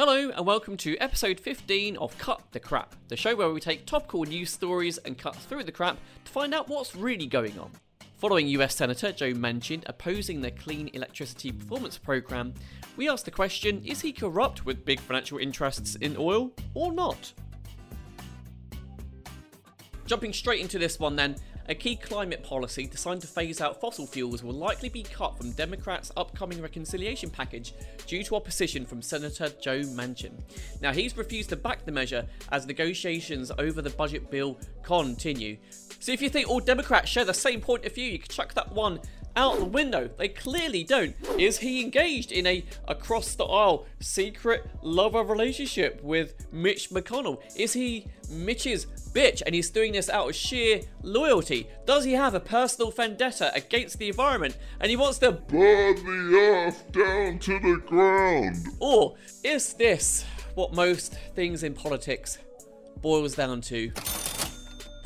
Hello, and welcome to episode 15 of Cut the Crap, the show where we take topical news stories and cut through the crap to find out what's really going on. Following US Senator Joe Manchin opposing the Clean Electricity Performance Program, we asked the question is he corrupt with big financial interests in oil or not? Jumping straight into this one then, a key climate policy designed to phase out fossil fuels will likely be cut from Democrats' upcoming reconciliation package due to opposition from Senator Joe Manchin. Now, he's refused to back the measure as negotiations over the budget bill continue. So, if you think all Democrats share the same point of view, you can chuck that one out the window. They clearly don't. Is he engaged in a across the aisle secret lover relationship with Mitch McConnell? Is he Mitch's bitch and he's doing this out of sheer loyalty? Does he have a personal vendetta against the environment and he wants to burn the earth down to the ground? Or is this what most things in politics boils down to?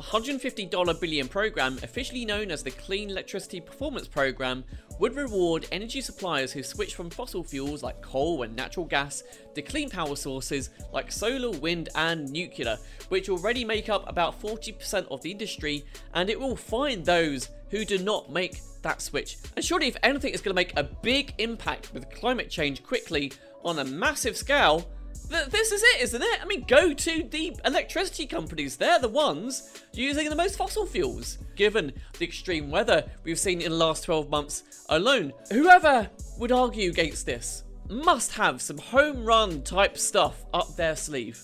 $150 billion program, officially known as the Clean Electricity Performance Program, would reward energy suppliers who switch from fossil fuels like coal and natural gas to clean power sources like solar, wind, and nuclear, which already make up about 40% of the industry, and it will find those who do not make that switch. And surely, if anything is going to make a big impact with climate change quickly on a massive scale, this is it, isn't it? I mean, go to the electricity companies. They're the ones using the most fossil fuels, given the extreme weather we've seen in the last 12 months alone. Whoever would argue against this must have some home run type stuff up their sleeve,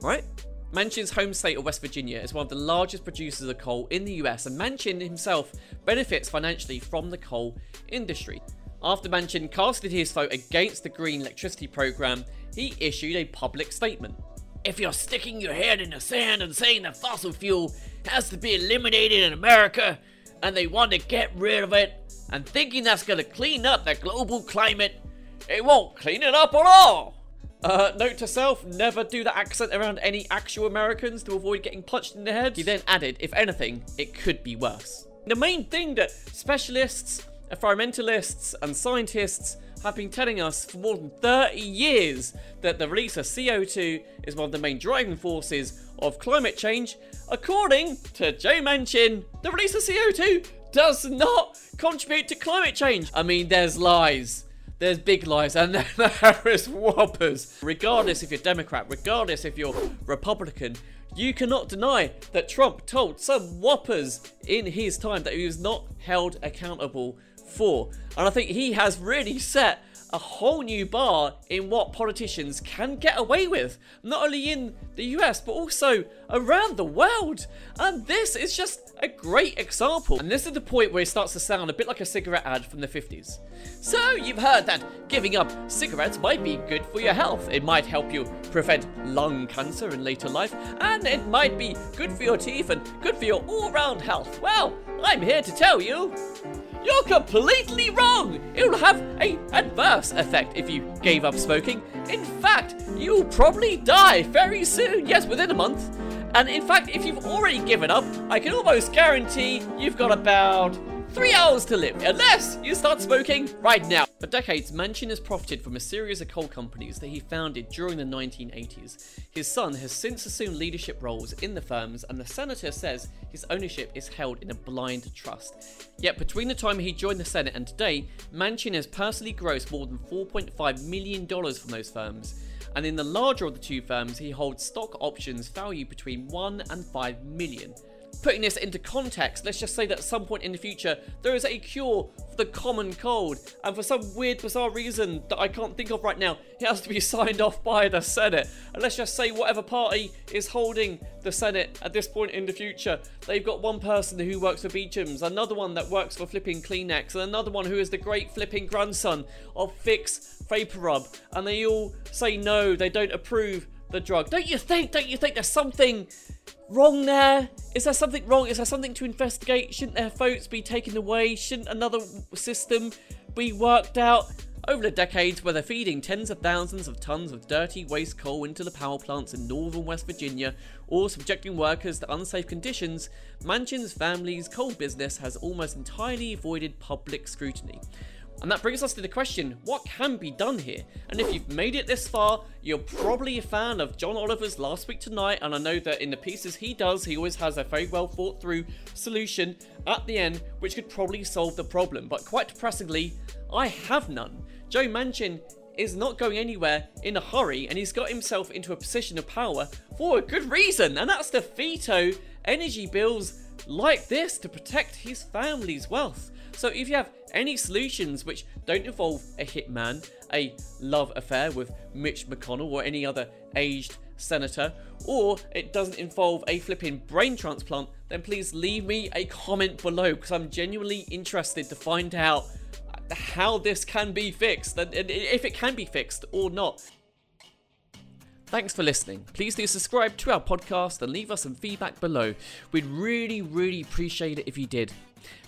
right? Manchin's home state of West Virginia is one of the largest producers of coal in the US, and Manchin himself benefits financially from the coal industry. After Manchin casted his vote against the green electricity program, he issued a public statement. If you're sticking your head in the sand and saying that fossil fuel has to be eliminated in America and they want to get rid of it and thinking that's going to clean up the global climate, it won't clean it up at all. Uh, note to self, never do that accent around any actual Americans to avoid getting punched in the head. He then added, if anything, it could be worse. The main thing that specialists environmentalists and scientists have been telling us for more than 30 years that the release of CO2 is one of the main driving forces of climate change. According to Joe Manchin, the release of CO2 does not contribute to climate change. I mean, there's lies. There's big lies and then there is whoppers. Regardless if you're Democrat, regardless if you're Republican, you cannot deny that Trump told some whoppers in his time that he was not held accountable And I think he has really set a whole new bar in what politicians can get away with, not only in the US but also around the world. And this is just a great example. And this is the point where it starts to sound a bit like a cigarette ad from the 50s. So, you've heard that giving up cigarettes might be good for your health. It might help you prevent lung cancer in later life, and it might be good for your teeth and good for your all round health. Well, I'm here to tell you you're completely wrong! It'll have a adverse effect if you gave up smoking. In fact, you'll probably die very soon, yes, within a month. And in fact, if you've already given up, I can almost guarantee you've got about three hours to live, unless you start smoking right now. For decades, Manchin has profited from a series of coal companies that he founded during the 1980s. His son has since assumed leadership roles in the firms, and the senator says his ownership is held in a blind trust. Yet, between the time he joined the Senate and today, Manchin has personally grossed more than $4.5 million from those firms. And in the larger of the two firms, he holds stock options valued between 1 and 5 million putting this into context, let's just say that at some point in the future, there is a cure for the common cold, and for some weird, bizarre reason that I can't think of right now, it has to be signed off by the Senate. And let's just say whatever party is holding the Senate at this point in the future, they've got one person who works for Beecham's, another one that works for flipping Kleenex, and another one who is the great flipping grandson of Vicks Vapor Rub, and they all say no, they don't approve the drug. Don't you think, don't you think there's something wrong there? Is there something wrong? Is there something to investigate? Shouldn't their votes be taken away? Shouldn't another system be worked out? Over the decades, where they're feeding tens of thousands of tons of dirty waste coal into the power plants in northern West Virginia, or subjecting workers to unsafe conditions, Manchin's family's coal business has almost entirely avoided public scrutiny. And that brings us to the question what can be done here? And if you've made it this far, you're probably a fan of John Oliver's Last Week Tonight, and I know that in the pieces he does, he always has a very well thought through solution at the end, which could probably solve the problem. But quite depressingly, I have none. Joe Manchin is not going anywhere in a hurry, and he's got himself into a position of power for a good reason, and that's to veto energy bills like this to protect his family's wealth. So if you have any solutions which don't involve a hitman, a love affair with Mitch McConnell or any other aged senator, or it doesn't involve a flipping brain transplant, then please leave me a comment below because I'm genuinely interested to find out how this can be fixed and if it can be fixed or not. Thanks for listening. Please do subscribe to our podcast and leave us some feedback below. We'd really, really appreciate it if you did.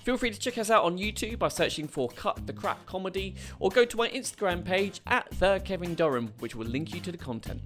Feel free to check us out on YouTube by searching for Cut the Crap Comedy or go to my Instagram page at The Kevin Durham, which will link you to the content.